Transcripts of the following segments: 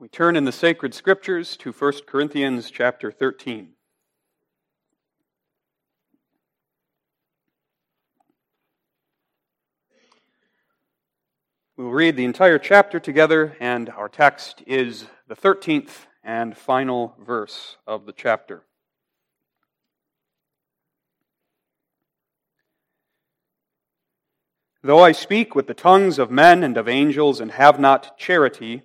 We turn in the sacred scriptures to 1 Corinthians chapter 13. We'll read the entire chapter together, and our text is the 13th and final verse of the chapter. Though I speak with the tongues of men and of angels and have not charity,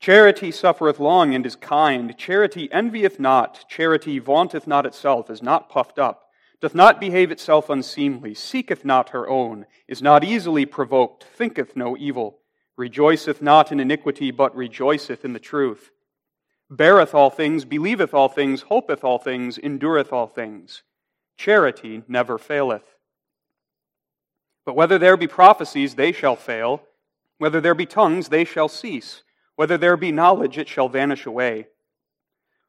Charity suffereth long and is kind. Charity envieth not. Charity vaunteth not itself, is not puffed up, doth not behave itself unseemly, seeketh not her own, is not easily provoked, thinketh no evil, rejoiceth not in iniquity, but rejoiceth in the truth, beareth all things, believeth all things, hopeth all things, endureth all things. Charity never faileth. But whether there be prophecies, they shall fail. Whether there be tongues, they shall cease. Whether there be knowledge, it shall vanish away.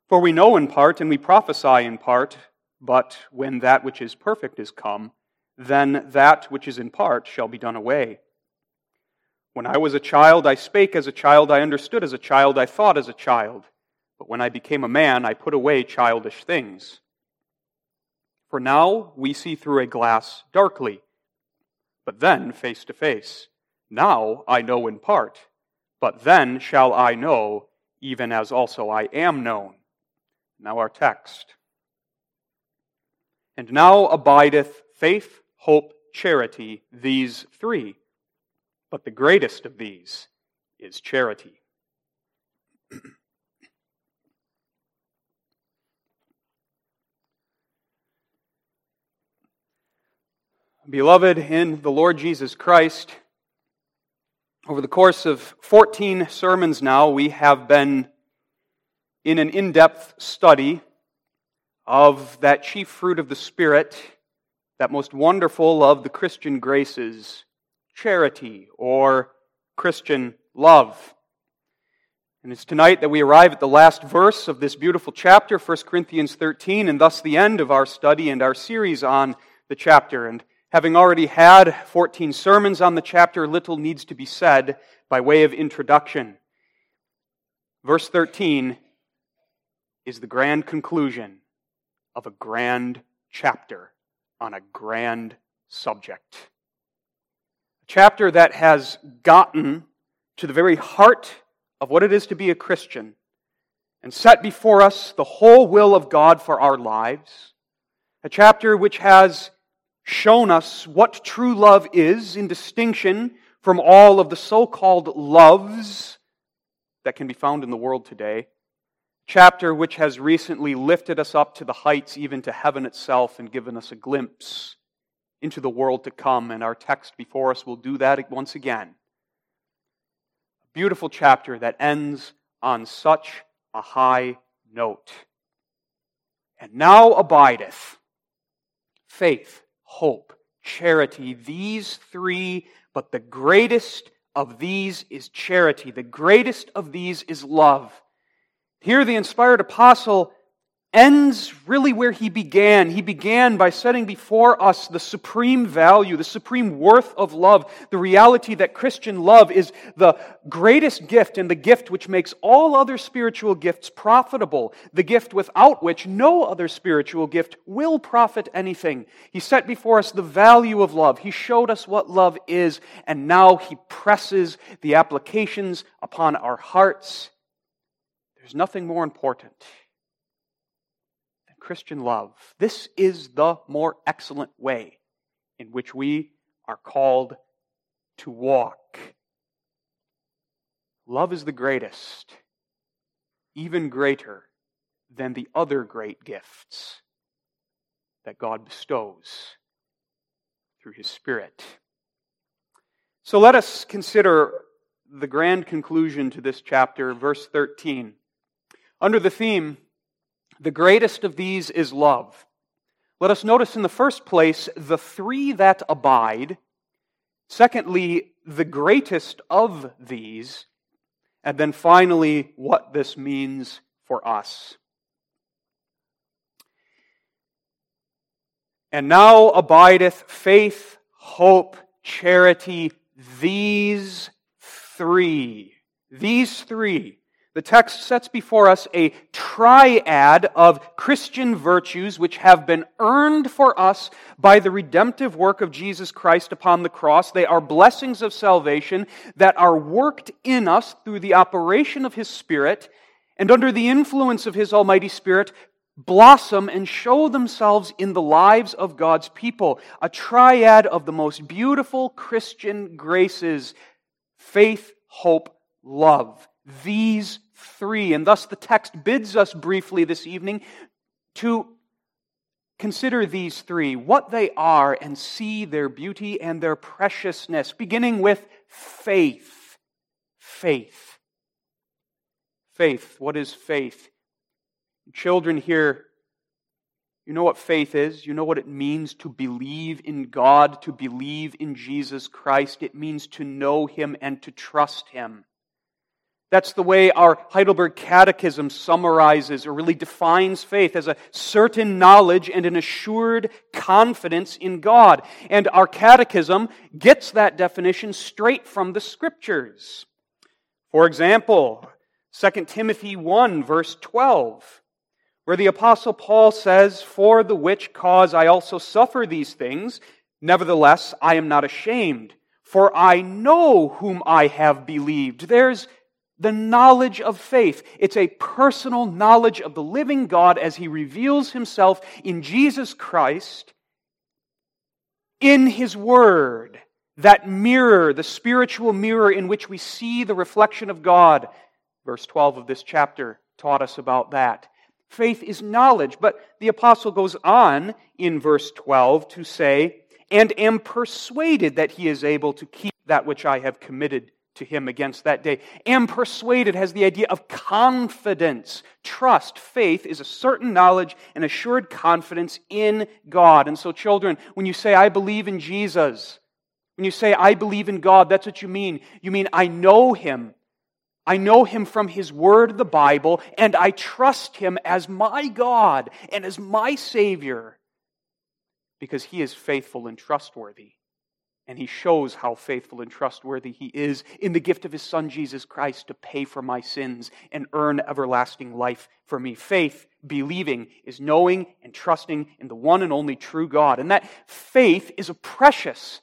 For we know in part and we prophesy in part, but when that which is perfect is come, then that which is in part shall be done away. When I was a child, I spake as a child, I understood as a child, I thought as a child. But when I became a man, I put away childish things. For now we see through a glass darkly, but then face to face. Now I know in part but then shall I know, even as also I am known. Now our text. And now abideth faith, hope, charity, these three. But the greatest of these is charity. Beloved in the Lord Jesus Christ, over the course of 14 sermons now, we have been in an in depth study of that chief fruit of the Spirit, that most wonderful of the Christian graces, charity or Christian love. And it's tonight that we arrive at the last verse of this beautiful chapter, 1 Corinthians 13, and thus the end of our study and our series on the chapter. And Having already had 14 sermons on the chapter, little needs to be said by way of introduction. Verse 13 is the grand conclusion of a grand chapter on a grand subject. A chapter that has gotten to the very heart of what it is to be a Christian and set before us the whole will of God for our lives. A chapter which has shown us what true love is in distinction from all of the so called loves that can be found in the world today. Chapter which has recently lifted us up to the heights, even to heaven itself, and given us a glimpse into the world to come. And our text before us will do that once again. A beautiful chapter that ends on such a high note. And now abideth faith, hope, charity. These three, but the greatest of these is charity. The greatest of these is love. Here, the inspired apostle ends really where he began. He began by setting before us the supreme value, the supreme worth of love, the reality that Christian love is the greatest gift and the gift which makes all other spiritual gifts profitable, the gift without which no other spiritual gift will profit anything. He set before us the value of love. He showed us what love is, and now he presses the applications upon our hearts. There's nothing more important Christian love. This is the more excellent way in which we are called to walk. Love is the greatest, even greater than the other great gifts that God bestows through His Spirit. So let us consider the grand conclusion to this chapter, verse 13. Under the theme, the greatest of these is love. Let us notice in the first place the three that abide. Secondly, the greatest of these. And then finally, what this means for us. And now abideth faith, hope, charity, these three. These three. The text sets before us a triad of Christian virtues which have been earned for us by the redemptive work of Jesus Christ upon the cross. They are blessings of salvation that are worked in us through the operation of His Spirit and under the influence of His Almighty Spirit blossom and show themselves in the lives of God's people. A triad of the most beautiful Christian graces faith, hope, love these three. And thus the text bids us briefly this evening to consider these three, what they are, and see their beauty and their preciousness, beginning with faith. Faith. Faith. What is faith? Children here, you know what faith is. You know what it means to believe in God, to believe in Jesus Christ. It means to know Him and to trust Him. That's the way our Heidelberg Catechism summarizes or really defines faith as a certain knowledge and an assured confidence in God. And our Catechism gets that definition straight from the Scriptures. For example, 2 Timothy 1, verse 12, where the Apostle Paul says, For the which cause I also suffer these things, nevertheless I am not ashamed, for I know whom I have believed. There's the knowledge of faith. It's a personal knowledge of the living God as he reveals himself in Jesus Christ, in his word, that mirror, the spiritual mirror in which we see the reflection of God. Verse 12 of this chapter taught us about that. Faith is knowledge, but the apostle goes on in verse 12 to say, and am persuaded that he is able to keep that which I have committed to him against that day. Am persuaded has the idea of confidence. Trust, faith is a certain knowledge and assured confidence in God. And so, children, when you say, I believe in Jesus, when you say, I believe in God, that's what you mean. You mean, I know him. I know him from his word, the Bible, and I trust him as my God and as my Savior because he is faithful and trustworthy. And he shows how faithful and trustworthy he is in the gift of his son Jesus Christ to pay for my sins and earn everlasting life for me. Faith, believing, is knowing and trusting in the one and only true God. And that faith is a precious,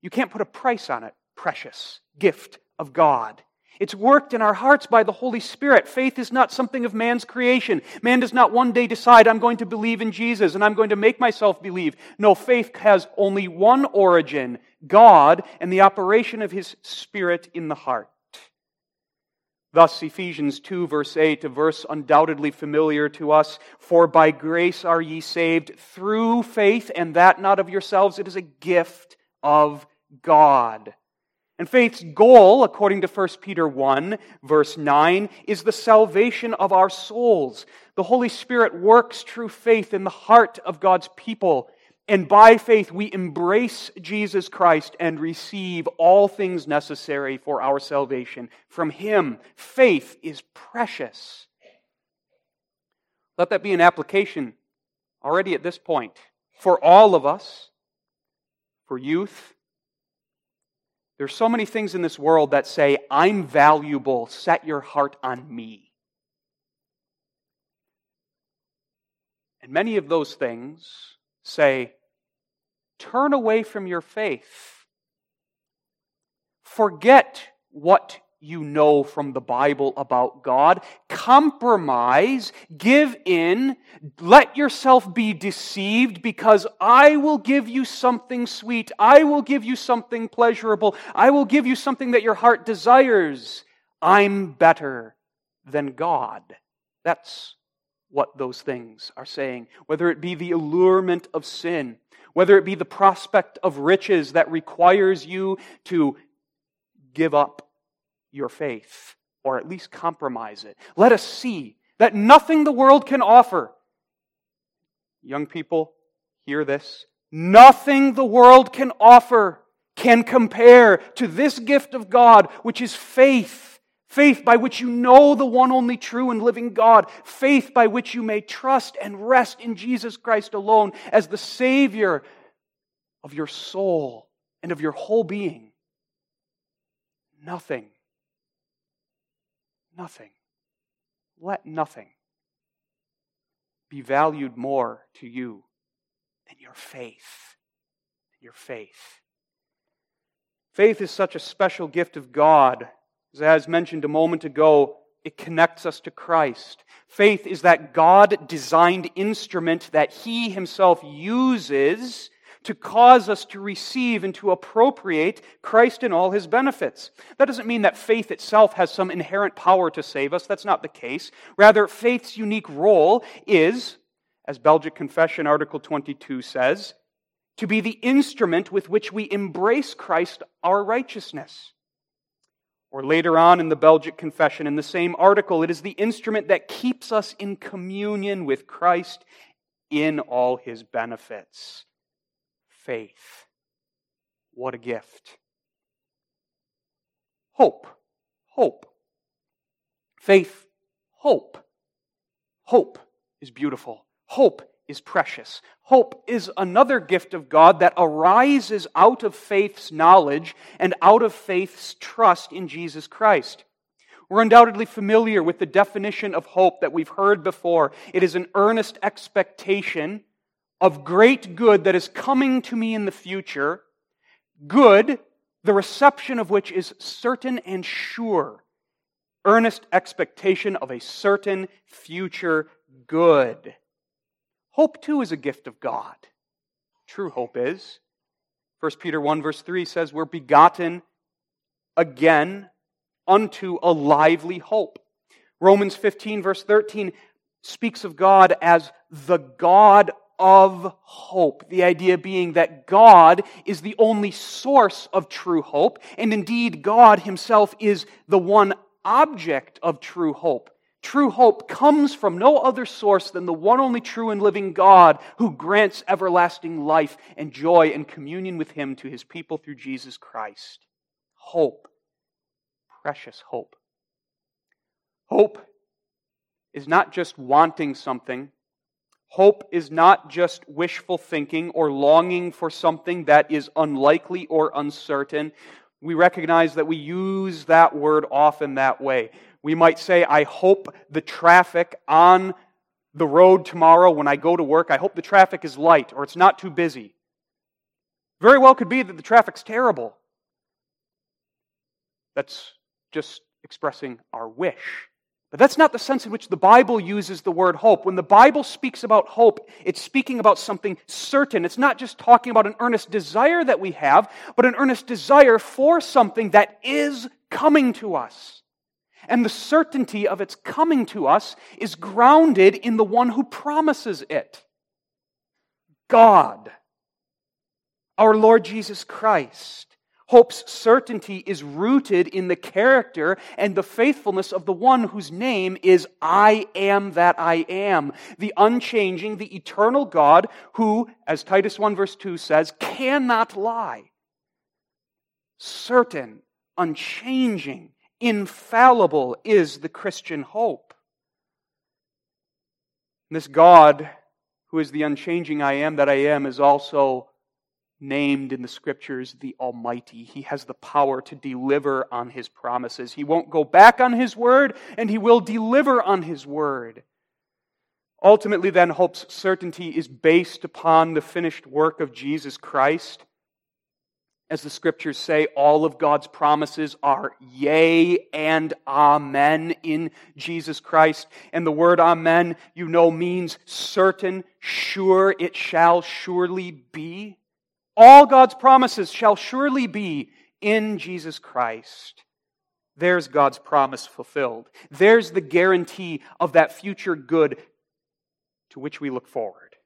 you can't put a price on it, precious gift of God. It's worked in our hearts by the Holy Spirit. Faith is not something of man's creation. Man does not one day decide, I'm going to believe in Jesus and I'm going to make myself believe. No, faith has only one origin God and the operation of His Spirit in the heart. Thus, Ephesians 2, verse 8, a verse undoubtedly familiar to us For by grace are ye saved through faith, and that not of yourselves, it is a gift of God. And faith's goal, according to 1 Peter 1, verse 9, is the salvation of our souls. The Holy Spirit works through faith in the heart of God's people. And by faith, we embrace Jesus Christ and receive all things necessary for our salvation. From Him, faith is precious. Let that be an application already at this point for all of us, for youth, there's so many things in this world that say, I'm valuable, set your heart on me. And many of those things say, turn away from your faith. Forget what you know from the Bible about God. Compromise, give in, let yourself be deceived because I will give you something sweet. I will give you something pleasurable. I will give you something that your heart desires. I'm better than God. That's what those things are saying. Whether it be the allurement of sin, whether it be the prospect of riches that requires you to give up your faith, or at least compromise it. Let us see that nothing the world can offer, Young people, hear this. Nothing the world can offer can compare to this gift of God, which is faith. Faith by which you know the one only true and living God. Faith by which you may trust and rest in Jesus Christ alone as the Savior of your soul and of your whole being. Nothing, nothing, let nothing be valued more to you than your faith. Your faith. Faith is such a special gift of God. As mentioned a moment ago, it connects us to Christ. Faith is that God designed instrument that He Himself uses to cause us to receive and to appropriate Christ and all his benefits. That doesn't mean that faith itself has some inherent power to save us. That's not the case. Rather, faith's unique role is, as Belgic Confession Article 22 says, to be the instrument with which we embrace Christ, our righteousness. Or later on in the Belgic Confession, in the same article, it is the instrument that keeps us in communion with Christ in all his benefits. Faith. What a gift. Hope. Hope. Faith. Hope. Hope is beautiful. Hope is precious. Hope is another gift of God that arises out of faith's knowledge and out of faith's trust in Jesus Christ. We're undoubtedly familiar with the definition of hope that we've heard before. It is an earnest expectation of great good that is coming to me in the future, good, the reception of which is certain and sure. Earnest expectation of a certain future good. Hope, too, is a gift of God. True hope is. 1 Peter 1, verse 3 says, We're begotten again unto a lively hope. Romans 15, verse 13 speaks of God as the God of hope. The idea being that God is the only source of true hope, and indeed, God Himself is the one object of true hope. True hope comes from no other source than the one only true and living God who grants everlasting life and joy and communion with Him to His people through Jesus Christ. Hope. Precious hope. Hope is not just wanting something. Hope is not just wishful thinking or longing for something that is unlikely or uncertain. We recognize that we use that word often that way. We might say, I hope the traffic on the road tomorrow when I go to work, I hope the traffic is light or it's not too busy. Very well could be that the traffic's terrible. That's just expressing our wish. But that's not the sense in which the Bible uses the word hope. When the Bible speaks about hope, it's speaking about something certain. It's not just talking about an earnest desire that we have, but an earnest desire for something that is coming to us. And the certainty of its coming to us is grounded in the one who promises it God, our Lord Jesus Christ. Hope's certainty is rooted in the character and the faithfulness of the one whose name is I am that I am, the unchanging, the eternal God who, as Titus 1 verse 2 says, cannot lie. Certain, unchanging, infallible is the Christian hope. And this God, who is the unchanging I am that I am, is also named in the scriptures the Almighty. He has the power to deliver on His promises. He won't go back on His word, and He will deliver on His word. Ultimately, then, hope's certainty is based upon the finished work of Jesus Christ as the scriptures say, all of God's promises are yea and amen in Jesus Christ. And the word amen, you know, means certain, sure, it shall surely be. All God's promises shall surely be in Jesus Christ. There's God's promise fulfilled. There's the guarantee of that future good to which we look forward.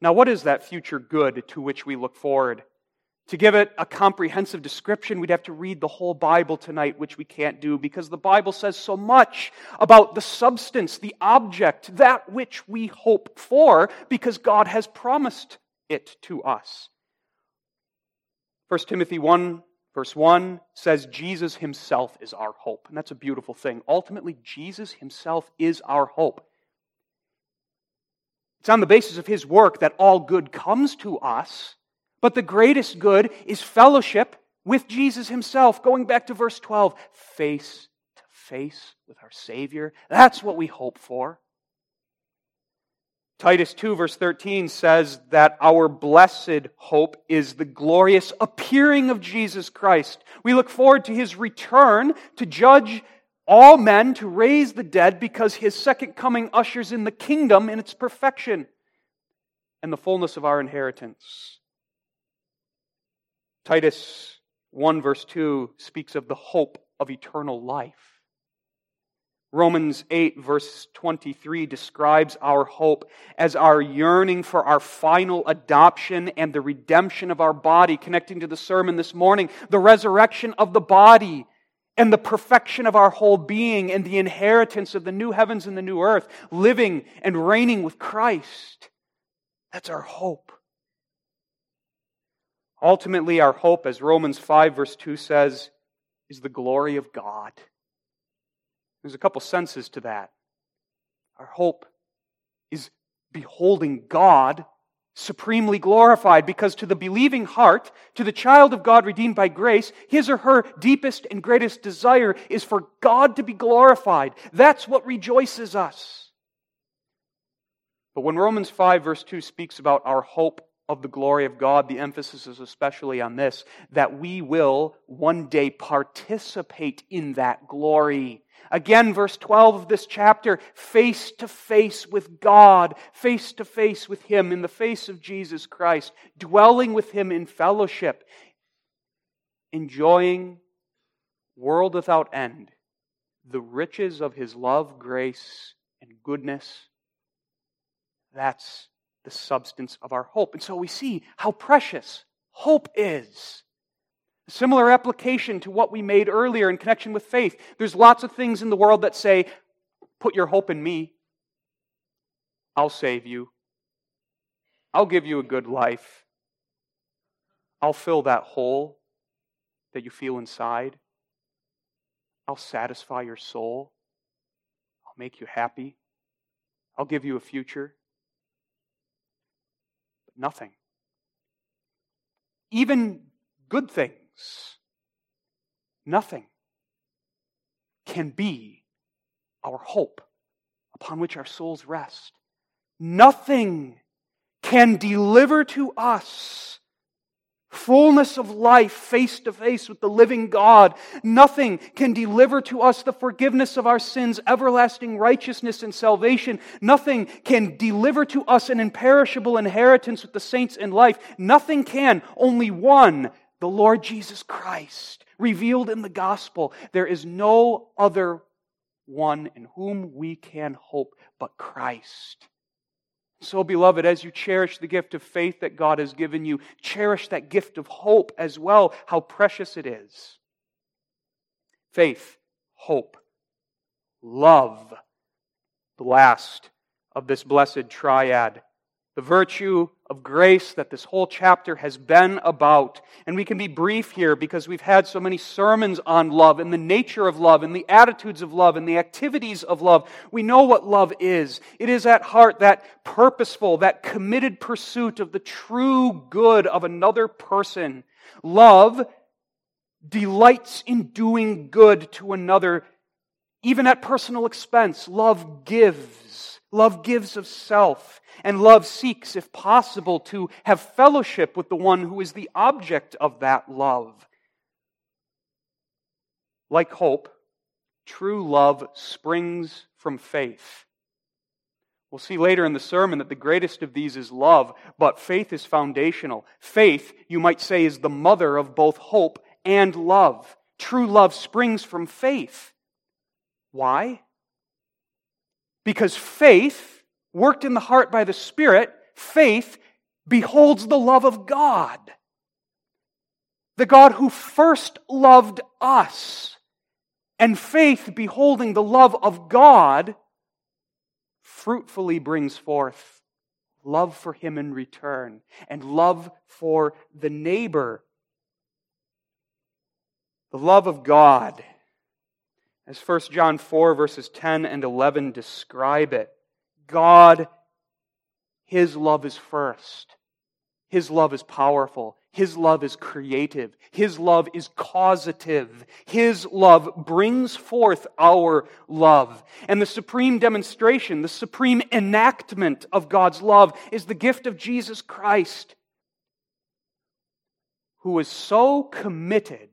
Now, what is that future good to which we look forward? To give it a comprehensive description, we'd have to read the whole Bible tonight, which we can't do because the Bible says so much about the substance, the object, that which we hope for, because God has promised it to us. 1 Timothy 1, verse 1 says, Jesus himself is our hope. And that's a beautiful thing. Ultimately, Jesus himself is our hope. It's on the basis of his work that all good comes to us. But the greatest good is fellowship with Jesus himself. Going back to verse 12, face to face with our Savior. That's what we hope for. Titus 2, verse 13 says that our blessed hope is the glorious appearing of Jesus Christ. We look forward to his return to judge all men, to raise the dead, because his second coming ushers in the kingdom in its perfection and the fullness of our inheritance. Titus 1, verse 2 speaks of the hope of eternal life. Romans 8, verse 23 describes our hope as our yearning for our final adoption and the redemption of our body, connecting to the sermon this morning, the resurrection of the body and the perfection of our whole being and the inheritance of the new heavens and the new earth, living and reigning with Christ. That's our hope. Ultimately, our hope, as Romans 5, verse 2 says, is the glory of God. There's a couple senses to that. Our hope is beholding God supremely glorified because to the believing heart, to the child of God redeemed by grace, his or her deepest and greatest desire is for God to be glorified. That's what rejoices us. But when Romans 5, verse 2 speaks about our hope of the glory of God, the emphasis is especially on this that we will one day participate in that glory. Again, verse 12 of this chapter, face to face with God, face to face with Him in the face of Jesus Christ, dwelling with Him in fellowship, enjoying, world without end, the riches of His love, grace, and goodness. That's the substance of our hope. And so we see how precious hope is. Similar application to what we made earlier in connection with faith. There's lots of things in the world that say, put your hope in me. I'll save you. I'll give you a good life. I'll fill that hole that you feel inside. I'll satisfy your soul. I'll make you happy. I'll give you a future But nothing. Even good things, nothing can be our hope upon which our souls rest. Nothing can deliver to us fullness of life face to face with the living God. Nothing can deliver to us the forgiveness of our sins, everlasting righteousness and salvation. Nothing can deliver to us an imperishable inheritance with the saints in life. Nothing can. Only one, the Lord Jesus Christ, revealed in the gospel. There is no other one in whom we can hope but Christ. So, beloved, as you cherish the gift of faith that God has given you, cherish that gift of hope as well, how precious it is. Faith, hope, love, the last of this blessed triad the virtue of grace that this whole chapter has been about. And we can be brief here because we've had so many sermons on love and the nature of love and the attitudes of love and the activities of love. We know what love is. It is at heart that purposeful, that committed pursuit of the true good of another person. Love delights in doing good to another, even at personal expense. Love gives. Love gives of self. And love seeks, if possible, to have fellowship with the one who is the object of that love. Like hope, true love springs from faith. We'll see later in the sermon that the greatest of these is love, but faith is foundational. Faith, you might say, is the mother of both hope and love. True love springs from faith. Why? Because faith worked in the heart by the Spirit, faith beholds the love of God. The God who first loved us. And faith, beholding the love of God, fruitfully brings forth love for Him in return and love for the neighbor. The love of God, as 1 John 4, verses 10 and 11 describe it. God, His love is first. His love is powerful. His love is creative. His love is causative. His love brings forth our love. And the supreme demonstration, the supreme enactment of God's love is the gift of Jesus Christ, who is so committed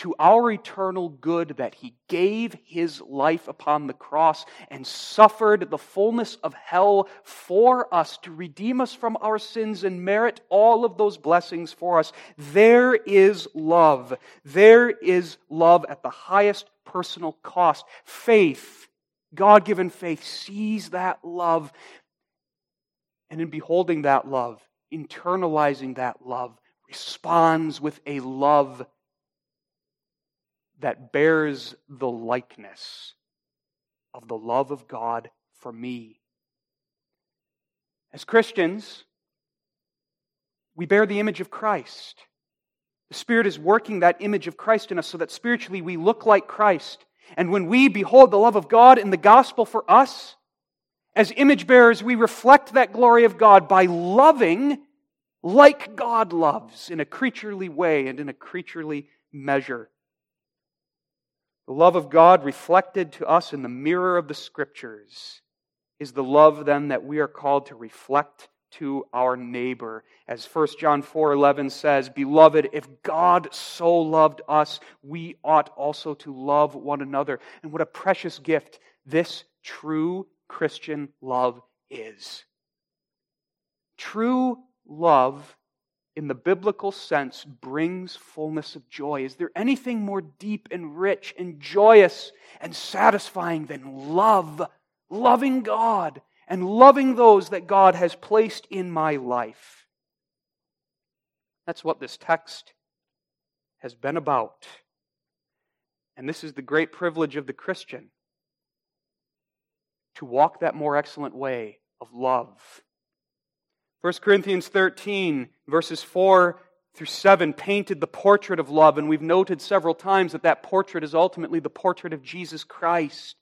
to our eternal good that he gave his life upon the cross and suffered the fullness of hell for us to redeem us from our sins and merit all of those blessings for us. There is love. There is love at the highest personal cost. Faith, God given faith, sees that love. And in beholding that love, internalizing that love, responds with a love that bears the likeness of the love of God for me. As Christians, we bear the image of Christ. The Spirit is working that image of Christ in us so that spiritually we look like Christ. And when we behold the love of God in the gospel for us, as image bearers, we reflect that glory of God by loving like God loves in a creaturely way and in a creaturely measure. The love of God reflected to us in the mirror of the Scriptures is the love then that we are called to reflect to our neighbor. As 1 John 4:11 says, "Beloved, if God so loved us, we ought also to love one another." And what a precious gift this true Christian love is. True love in the biblical sense, brings fullness of joy. Is there anything more deep and rich and joyous and satisfying than love? Loving God and loving those that God has placed in my life. That's what this text has been about. And this is the great privilege of the Christian to walk that more excellent way of love 1 Corinthians 13, verses 4 through 7, painted the portrait of love, and we've noted several times that that portrait is ultimately the portrait of Jesus Christ.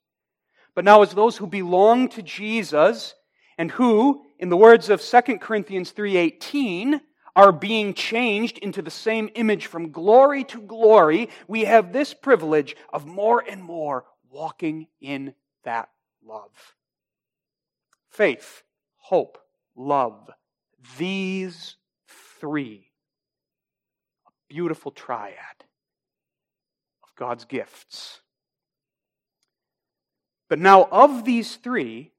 But now, as those who belong to Jesus, and who, in the words of 2 Corinthians 3:18, are being changed into the same image from glory to glory, we have this privilege of more and more walking in that love. Faith, hope, love these three. A beautiful triad of God's gifts. But now, of these three,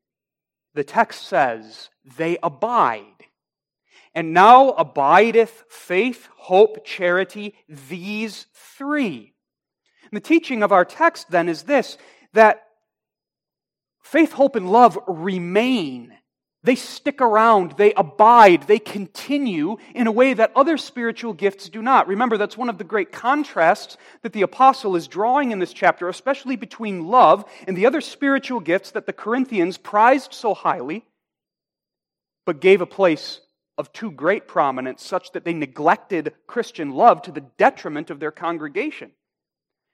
the text says, they abide. And now abideth faith, hope, charity, these three. And the teaching of our text then is this that faith, hope, and love remain they stick around, they abide, they continue in a way that other spiritual gifts do not. Remember, that's one of the great contrasts that the apostle is drawing in this chapter, especially between love and the other spiritual gifts that the Corinthians prized so highly, but gave a place of too great prominence, such that they neglected Christian love to the detriment of their congregation.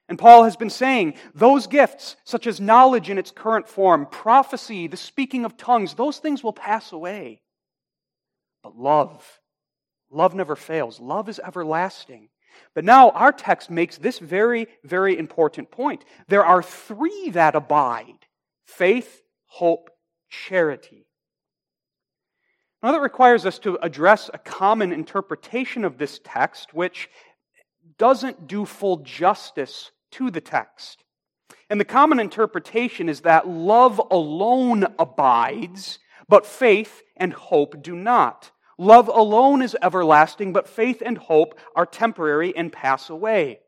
And Paul has been saying those gifts, such as knowledge in its current form, prophecy, the speaking of tongues, those things will pass away. But love, love never fails. Love is everlasting. But now our text makes this very, very important point. There are three that abide faith, hope, charity. Now that requires us to address a common interpretation of this text, which doesn't do full justice to the text. And the common interpretation is that love alone abides, but faith and hope do not. Love alone is everlasting, but faith and hope are temporary and pass away.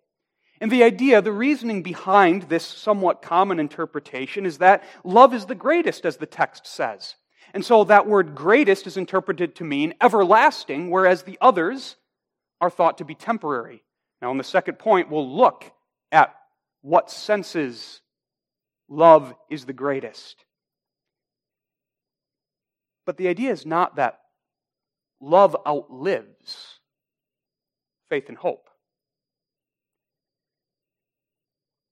And the idea, the reasoning behind this somewhat common interpretation is that love is the greatest, as the text says. And so that word greatest is interpreted to mean everlasting, whereas the others are thought to be temporary. Now, in the second point, we'll look at what senses love is the greatest. But the idea is not that love outlives faith and hope.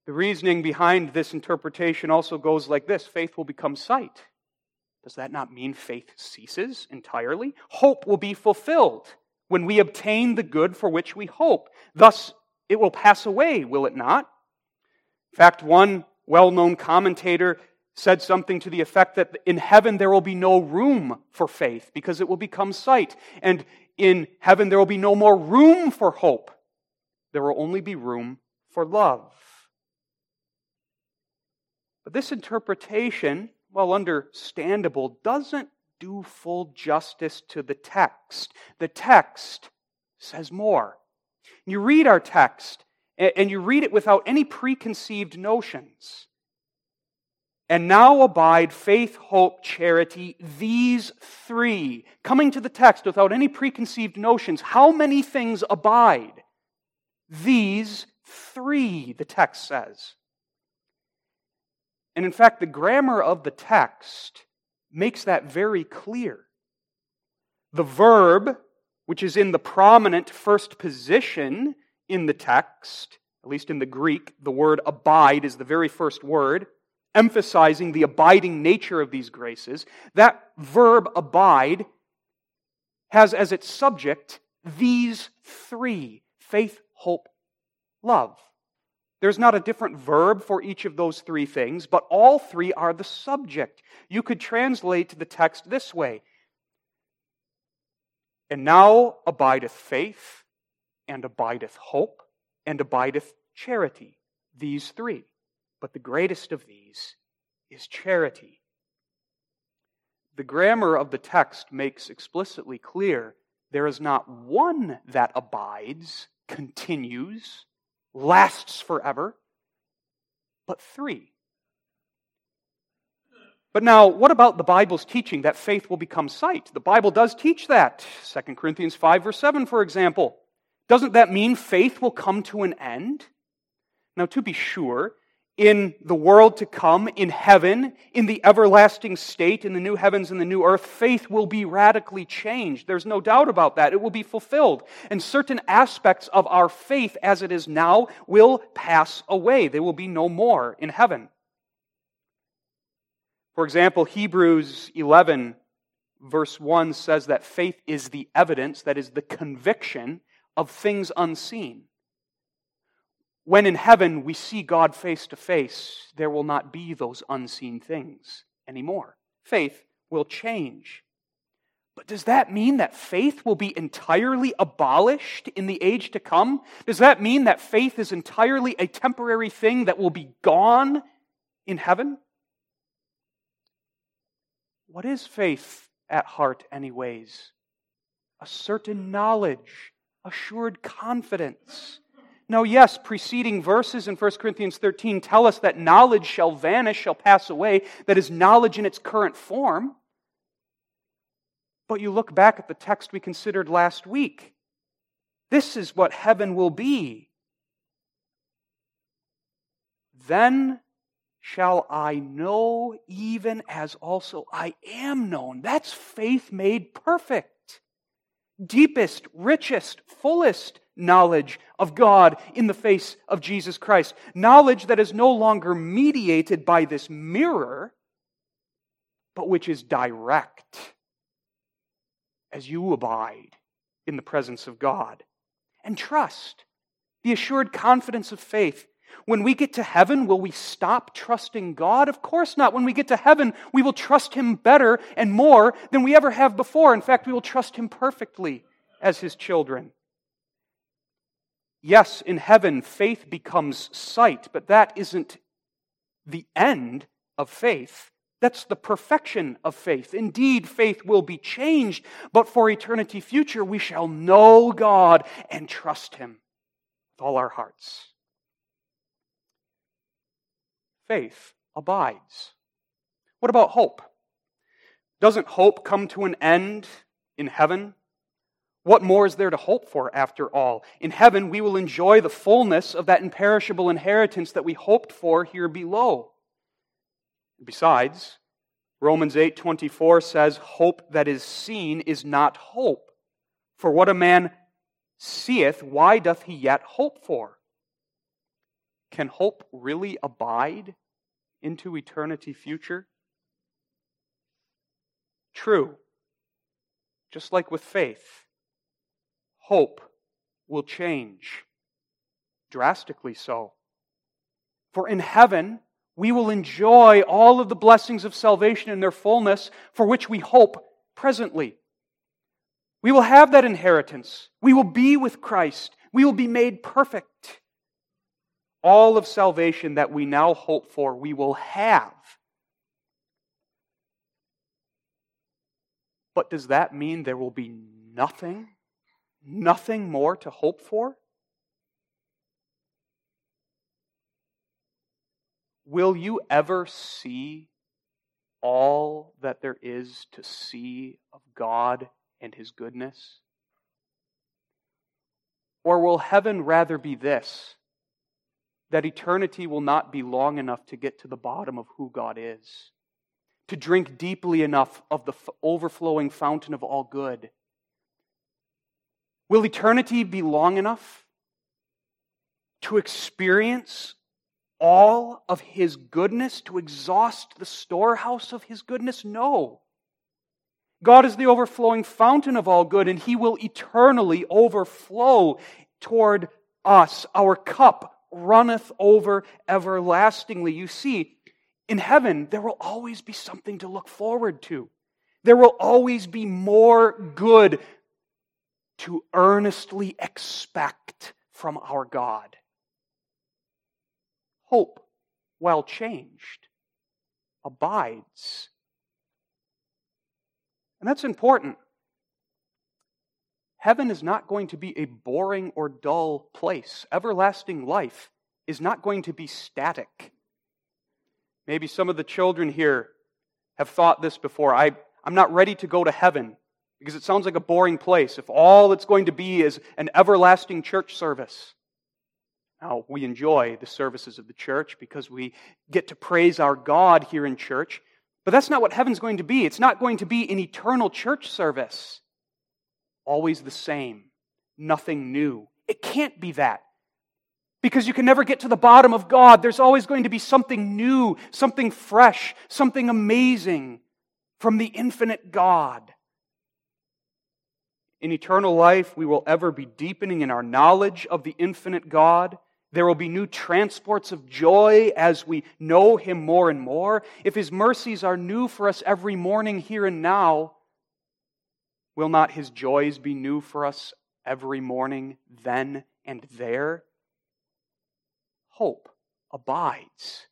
The reasoning behind this interpretation also goes like this faith will become sight. Does that not mean faith ceases entirely? Hope will be fulfilled when we obtain the good for which we hope. Thus, it will pass away, will it not? In fact, one well known commentator said something to the effect that in heaven there will be no room for faith because it will become sight. And in heaven there will be no more room for hope. There will only be room for love. But this interpretation, while understandable, doesn't do full justice to the text. The text says more. You read our text, and you read it without any preconceived notions. And now abide faith, hope, charity, these three. Coming to the text without any preconceived notions, how many things abide? These three, the text says. And in fact, the grammar of the text makes that very clear. The verb, which is in the prominent first position in the text, at least in the Greek, the word abide is the very first word, emphasizing the abiding nature of these graces. That verb abide has as its subject these three faith, hope, love. There's not a different verb for each of those three things, but all three are the subject. You could translate the text this way And now abideth faith, and abideth hope, and abideth charity. These three. But the greatest of these is charity. The grammar of the text makes explicitly clear there is not one that abides, continues, lasts forever, but three. But now, what about the Bible's teaching that faith will become sight? The Bible does teach that. 2 Corinthians 5, verse 7, for example. Doesn't that mean faith will come to an end? Now, to be sure, in the world to come, in heaven, in the everlasting state, in the new heavens and the new earth, faith will be radically changed. There's no doubt about that. It will be fulfilled. And certain aspects of our faith as it is now will pass away. They will be no more in heaven. For example, Hebrews 11, verse 1 says that faith is the evidence, that is, the conviction of things unseen. When in heaven we see God face to face, there will not be those unseen things anymore. Faith will change. But does that mean that faith will be entirely abolished in the age to come? Does that mean that faith is entirely a temporary thing that will be gone in heaven? What is faith at heart, anyways? A certain knowledge, assured confidence Now, yes, preceding verses in 1 Corinthians 13 tell us that knowledge shall vanish, shall pass away. That is knowledge in its current form. But you look back at the text we considered last week. This is what heaven will be. Then shall I know even as also I am known. That's faith made perfect. Deepest, richest, fullest knowledge of God in the face of Jesus Christ. Knowledge that is no longer mediated by this mirror, but which is direct as you abide in the presence of God. And trust, the assured confidence of faith. When we get to heaven, will we stop trusting God? Of course not. When we get to heaven, we will trust Him better and more than we ever have before. In fact, we will trust Him perfectly as His children. Yes, in heaven, faith becomes sight, but that isn't the end of faith. That's the perfection of faith. Indeed, faith will be changed, but for eternity future, we shall know God and trust Him with all our hearts. Faith abides. What about hope? Doesn't hope come to an end in heaven? What more is there to hope for after all? In heaven, we will enjoy the fullness of that imperishable inheritance that we hoped for here below. Besides, Romans 8:24 says hope that is seen is not hope. For what a man seeth, why doth he yet hope for? Can hope really abide into eternity future? True. Just like with faith hope will change. Drastically so. For in heaven, we will enjoy all of the blessings of salvation in their fullness, for which we hope presently. We will have that inheritance. We will be with Christ. We will be made perfect. All of salvation that we now hope for, we will have. But does that mean there will be nothing nothing more to hope for? Will you ever see all that there is to see of God and His goodness? Or will heaven rather be this that eternity will not be long enough to get to the bottom of who God is, to drink deeply enough of the overflowing fountain of all good? Will eternity be long enough to experience all of His goodness, to exhaust the storehouse of His goodness? No. God is the overflowing fountain of all good, and He will eternally overflow toward us. Our cup runneth over everlastingly. You see, in heaven, there will always be something to look forward to. There will always be more good to earnestly expect from our God. Hope, while changed, abides. And that's important. Heaven is not going to be a boring or dull place. Everlasting life is not going to be static. Maybe some of the children here have thought this before. I, I'm not ready to go to heaven because it sounds like a boring place if all it's going to be is an everlasting church service. Now, we enjoy the services of the church because we get to praise our God here in church, but that's not what heaven's going to be. It's not going to be an eternal church service. Always the same, nothing new. It can't be that. Because you can never get to the bottom of God. There's always going to be something new, something fresh, something amazing from the infinite God. In eternal life, we will ever be deepening in our knowledge of the infinite God. There will be new transports of joy as we know Him more and more. If His mercies are new for us every morning, here and now, will not His joys be new for us every morning, then and there? Hope abides.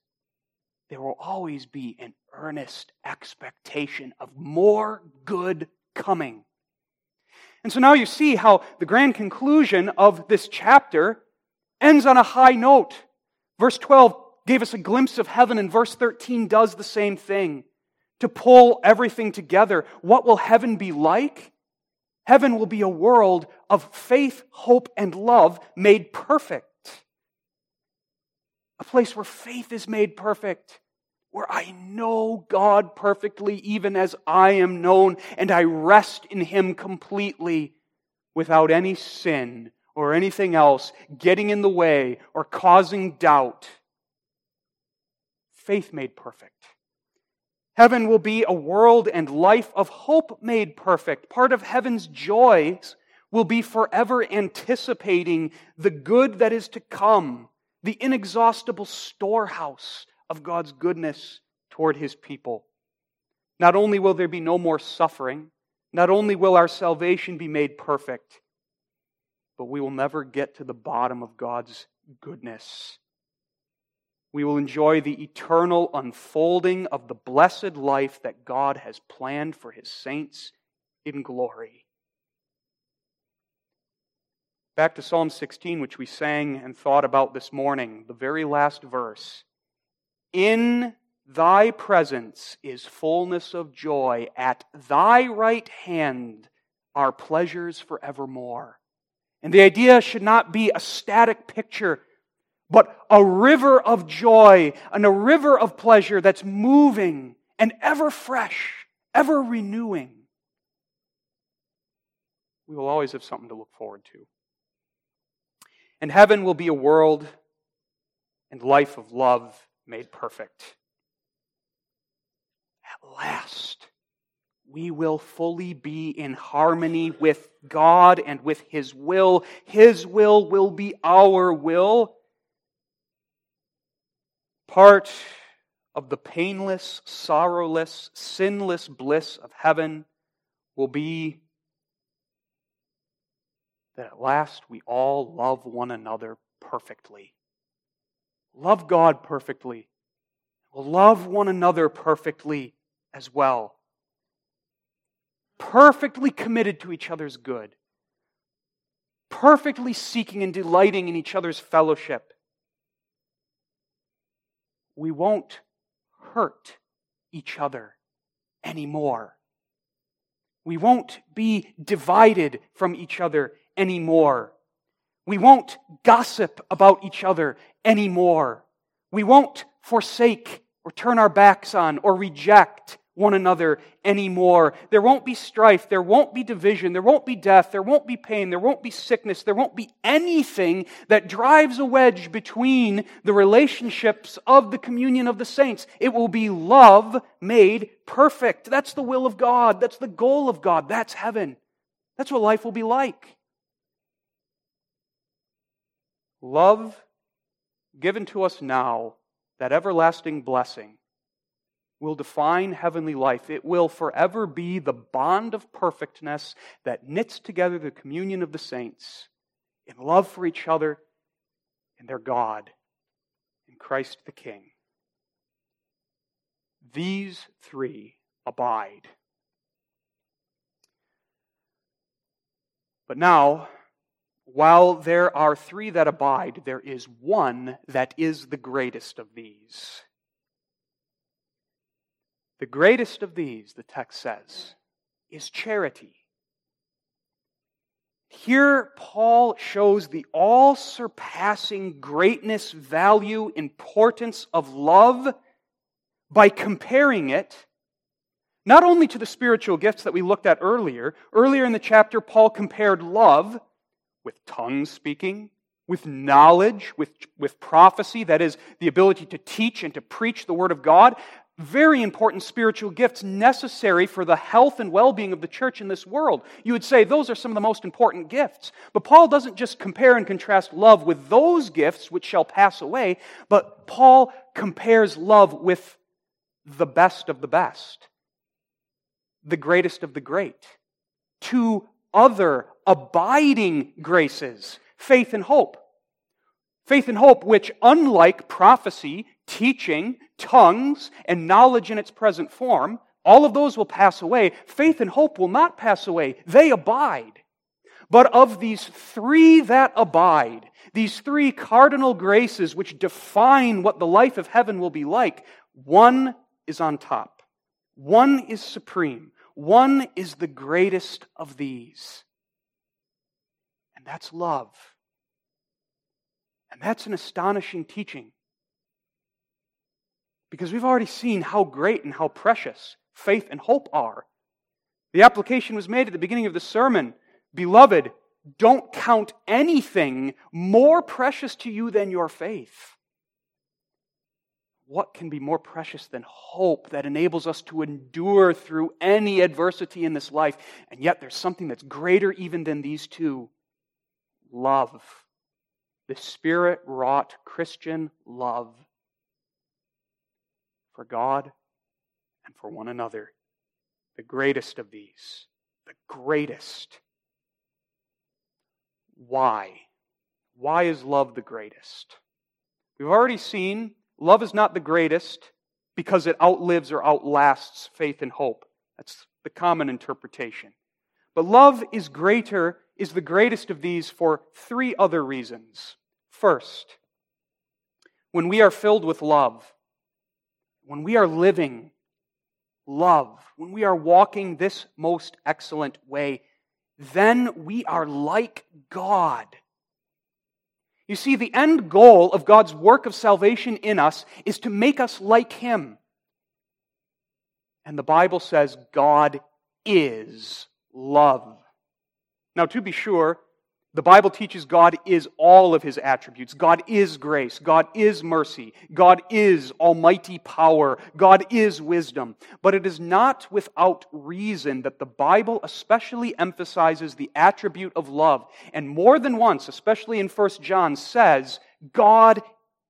There will always be an earnest expectation of more good coming. And so now you see how the grand conclusion of this chapter ends on a high note. Verse 12 gave us a glimpse of heaven, and verse 13 does the same thing to pull everything together. What will heaven be like? Heaven will be a world of faith, hope, and love made perfect. A place where faith is made perfect where I know God perfectly, even as I am known, and I rest in Him completely without any sin or anything else getting in the way or causing doubt. Faith made perfect. Heaven will be a world and life of hope made perfect. Part of heaven's joys will be forever anticipating the good that is to come, the inexhaustible storehouse of God's goodness toward his people. Not only will there be no more suffering, not only will our salvation be made perfect, but we will never get to the bottom of God's goodness. We will enjoy the eternal unfolding of the blessed life that God has planned for his saints in glory. Back to Psalm 16, which we sang and thought about this morning, the very last verse. In thy presence is fullness of joy. At thy right hand are pleasures forevermore. And the idea should not be a static picture, but a river of joy and a river of pleasure that's moving and ever fresh, ever renewing. We will always have something to look forward to. And heaven will be a world and life of love made perfect. At last, we will fully be in harmony with God and with His will. His will will be our will. Part of the painless, sorrowless, sinless bliss of heaven will be that at last we all love one another perfectly. Love God perfectly. We'll love one another perfectly as well. Perfectly committed to each other's good. Perfectly seeking and delighting in each other's fellowship. We won't hurt each other anymore. We won't be divided from each other anymore. We won't gossip about each other anymore. We won't forsake or turn our backs on or reject one another anymore. There won't be strife. There won't be division. There won't be death. There won't be pain. There won't be sickness. There won't be anything that drives a wedge between the relationships of the communion of the saints. It will be love made perfect. That's the will of God. That's the goal of God. That's heaven. That's what life will be like. Love given to us now, that everlasting blessing will define heavenly life. It will forever be the bond of perfectness that knits together the communion of the saints in love for each other and their God in Christ the King. These three abide. But now, while there are three that abide, there is one that is the greatest of these. The greatest of these, the text says, is charity. Here, Paul shows the all surpassing greatness, value, importance of love by comparing it not only to the spiritual gifts that we looked at earlier. Earlier in the chapter, Paul compared love with tongue speaking, with knowledge, with, with prophecy, that is, the ability to teach and to preach the Word of God very important spiritual gifts necessary for the health and well being of the church in this world. You would say those are some of the most important gifts. But Paul doesn't just compare and contrast love with those gifts which shall pass away, but Paul compares love with the best of the best, the greatest of the great, two other abiding graces faith and hope. Faith and hope, which, unlike prophecy, teaching, tongues, and knowledge in its present form, all of those will pass away. Faith and hope will not pass away, they abide. But of these three that abide, these three cardinal graces which define what the life of heaven will be like, one is on top. One is supreme. One is the greatest of these. And that's love. And that's an astonishing teaching. Because we've already seen how great and how precious faith and hope are. The application was made at the beginning of the sermon. Beloved, don't count anything more precious to you than your faith. What can be more precious than hope that enables us to endure through any adversity in this life? And yet, there's something that's greater even than these two love the Spirit wrought Christian love for God and for one another. The greatest of these. The greatest. Why? Why is love the greatest? We've already seen love is not the greatest because it outlives or outlasts faith and hope. That's the common interpretation. But love is greater is the greatest of these for three other reasons. First, when we are filled with love, when we are living love, when we are walking this most excellent way, then we are like God. You see, the end goal of God's work of salvation in us is to make us like Him. And the Bible says God is love. Now, to be sure, the Bible teaches God is all of his attributes. God is grace. God is mercy. God is almighty power. God is wisdom. But it is not without reason that the Bible especially emphasizes the attribute of love. And more than once, especially in 1 John, says, God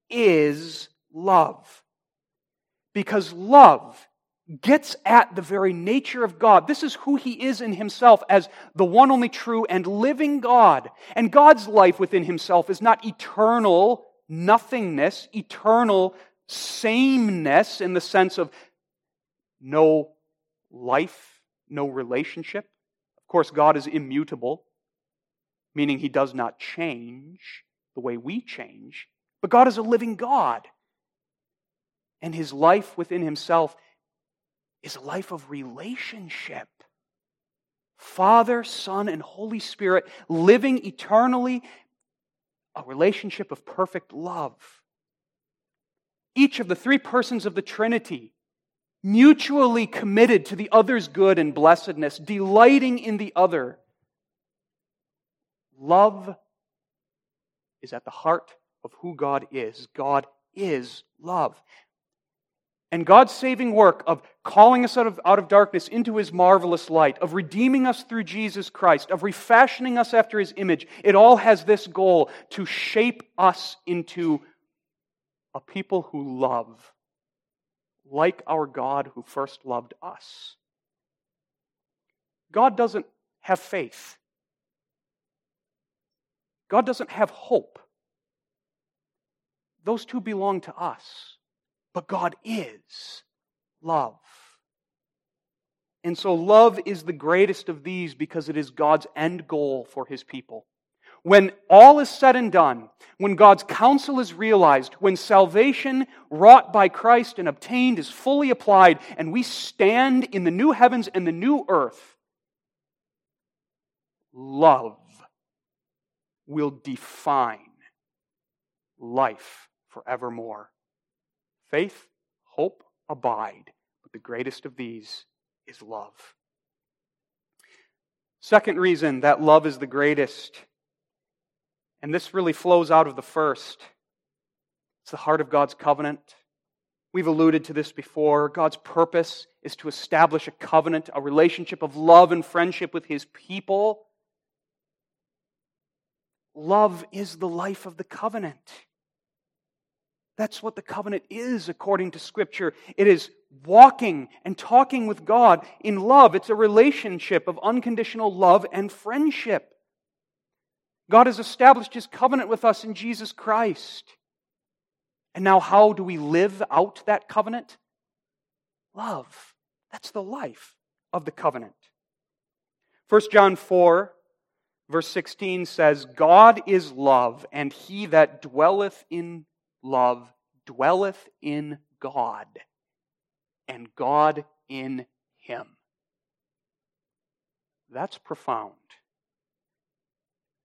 is love. Because love gets at the very nature of God. This is who He is in Himself as the one only true and living God. And God's life within Himself is not eternal nothingness, eternal sameness in the sense of no life, no relationship. Of course, God is immutable, meaning He does not change the way we change. But God is a living God. And His life within Himself is a life of relationship. Father, Son, and Holy Spirit living eternally a relationship of perfect love. Each of the three persons of the Trinity mutually committed to the other's good and blessedness, delighting in the other. Love is at the heart of who God is. God is love. And God's saving work of calling us out of, out of darkness into his marvelous light, of redeeming us through Jesus Christ, of refashioning us after his image, it all has this goal to shape us into a people who love, like our God who first loved us. God doesn't have faith. God doesn't have hope. Those two belong to us. But God is love. And so love is the greatest of these because it is God's end goal for his people. When all is said and done, when God's counsel is realized, when salvation wrought by Christ and obtained is fully applied, and we stand in the new heavens and the new earth, love will define life forevermore. Faith, hope, abide. But the greatest of these is love. Second reason that love is the greatest, and this really flows out of the first, it's the heart of God's covenant. We've alluded to this before. God's purpose is to establish a covenant, a relationship of love and friendship with His people. Love is the life of the covenant. That's what the covenant is according to Scripture. It is walking and talking with God in love. It's a relationship of unconditional love and friendship. God has established His covenant with us in Jesus Christ. And now, how do we live out that covenant? Love. That's the life of the covenant. 1 John 4, verse 16 says, God is love, and he that dwelleth in love dwelleth in God, and God in him. That's profound.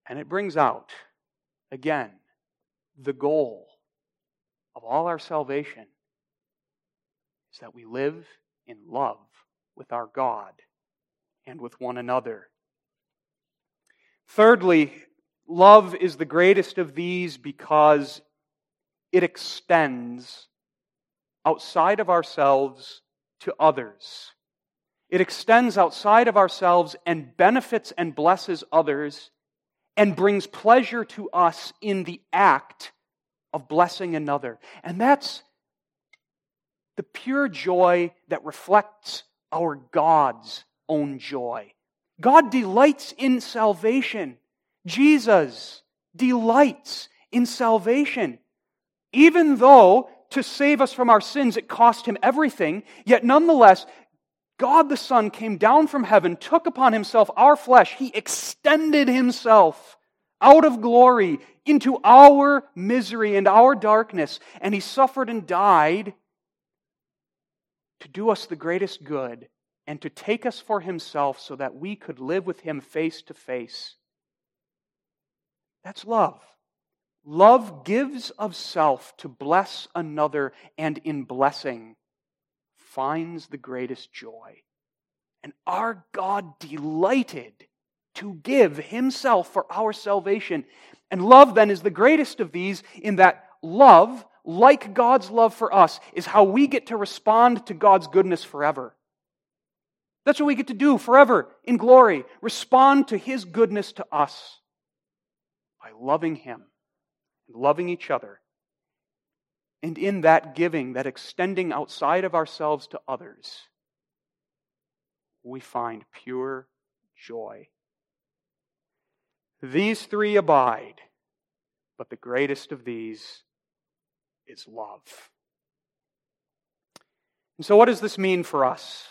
And it brings out, again, the goal of all our salvation is that we live in love with our God and with one another. Thirdly, love is the greatest of these because it extends outside of ourselves to others. It extends outside of ourselves and benefits and blesses others and brings pleasure to us in the act of blessing another. And that's the pure joy that reflects our God's own joy. God delights in salvation. Jesus delights in salvation. Even though to save us from our sins it cost him everything, yet nonetheless, God the Son came down from heaven, took upon himself our flesh. He extended himself out of glory into our misery and our darkness, and he suffered and died to do us the greatest good and to take us for himself so that we could live with him face to face. That's love. Love gives of self to bless another, and in blessing finds the greatest joy. And our God delighted to give himself for our salvation. And love, then, is the greatest of these in that love, like God's love for us, is how we get to respond to God's goodness forever. That's what we get to do forever in glory. Respond to His goodness to us by loving Him loving each other. And in that giving, that extending outside of ourselves to others, we find pure joy. These three abide, but the greatest of these is love. And so, what does this mean for us?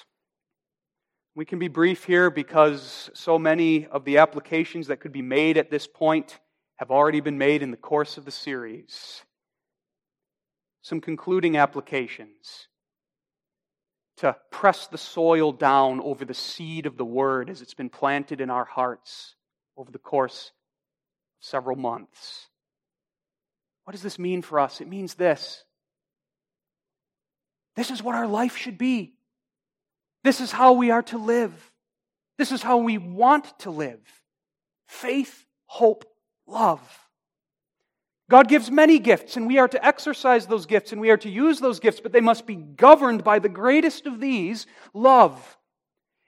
We can be brief here because so many of the applications that could be made at this point have already been made in the course of the series. Some concluding applications to press the soil down over the seed of the word as it's been planted in our hearts over the course of several months. What does this mean for us? It means this. This is what our life should be. This is how we are to live. This is how we want to live faith, hope, love. God gives many gifts, and we are to exercise those gifts and we are to use those gifts, but they must be governed by the greatest of these love.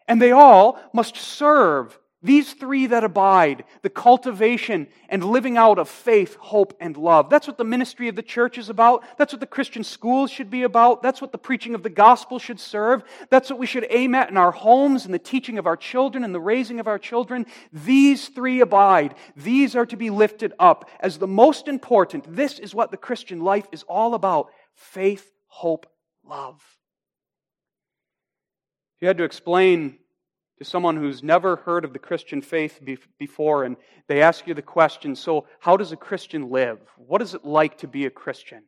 And they all must serve these three that abide, the cultivation and living out of faith, hope, and love. That's what the ministry of the church is about. That's what the Christian schools should be about. That's what the preaching of the gospel should serve. That's what we should aim at in our homes and the teaching of our children and the raising of our children. These three abide. These are to be lifted up as the most important. This is what the Christian life is all about faith, hope, love. You had to explain to someone who's never heard of the Christian faith before and they ask you the question, so how does a Christian live? What is it like to be a Christian?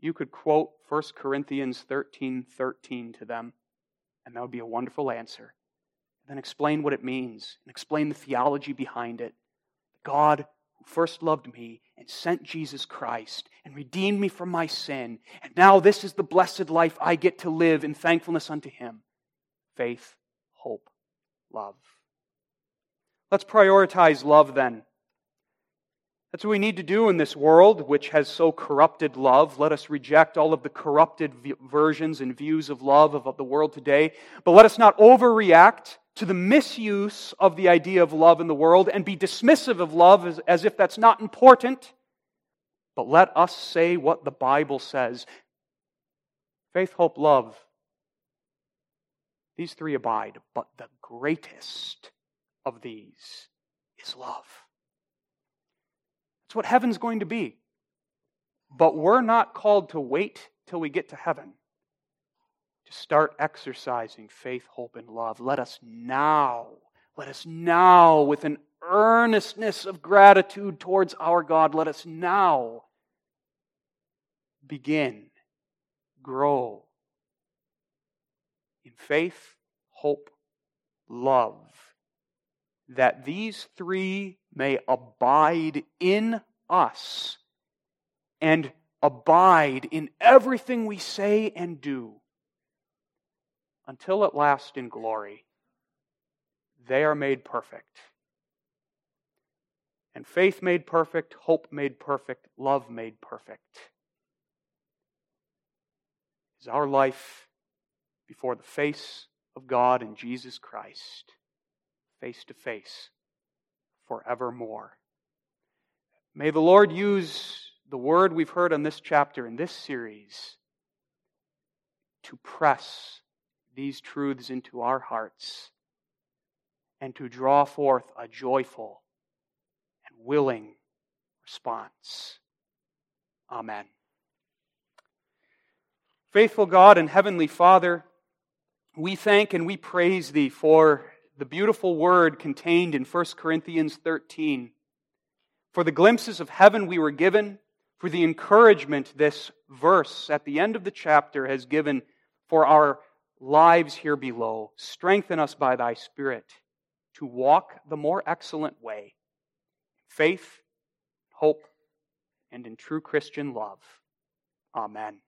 You could quote 1 Corinthians 13 13 to them, and that would be a wonderful answer. Then explain what it means and explain the theology behind it. God who first loved me and sent Jesus Christ and redeemed me from my sin, and now this is the blessed life I get to live in thankfulness unto Him. Faith hope, love. Let's prioritize love then. That's what we need to do in this world, which has so corrupted love. Let us reject all of the corrupted versions and views of love of the world today. But let us not overreact to the misuse of the idea of love in the world and be dismissive of love as, as if that's not important. But let us say what the Bible says faith, hope, love these three abide, but the greatest of these is love. That's what heaven's going to be. But we're not called to wait till we get to heaven to start exercising faith, hope, and love. Let us now, let us now, with an earnestness of gratitude towards our God, let us now begin, grow, in faith, hope, love, that these three may abide in us and abide in everything we say and do until at last in glory they are made perfect. And faith made perfect, hope made perfect, love made perfect. Is our life before the face of God and Jesus Christ, face to face, forevermore. May the Lord use the word we've heard on this chapter in this series to press these truths into our hearts and to draw forth a joyful and willing response. Amen. Faithful God and Heavenly Father, we thank and we praise thee for the beautiful word contained in 1 Corinthians 13, for the glimpses of heaven we were given, for the encouragement this verse at the end of the chapter has given for our lives here below. Strengthen us by thy Spirit to walk the more excellent way faith, hope, and in true Christian love. Amen.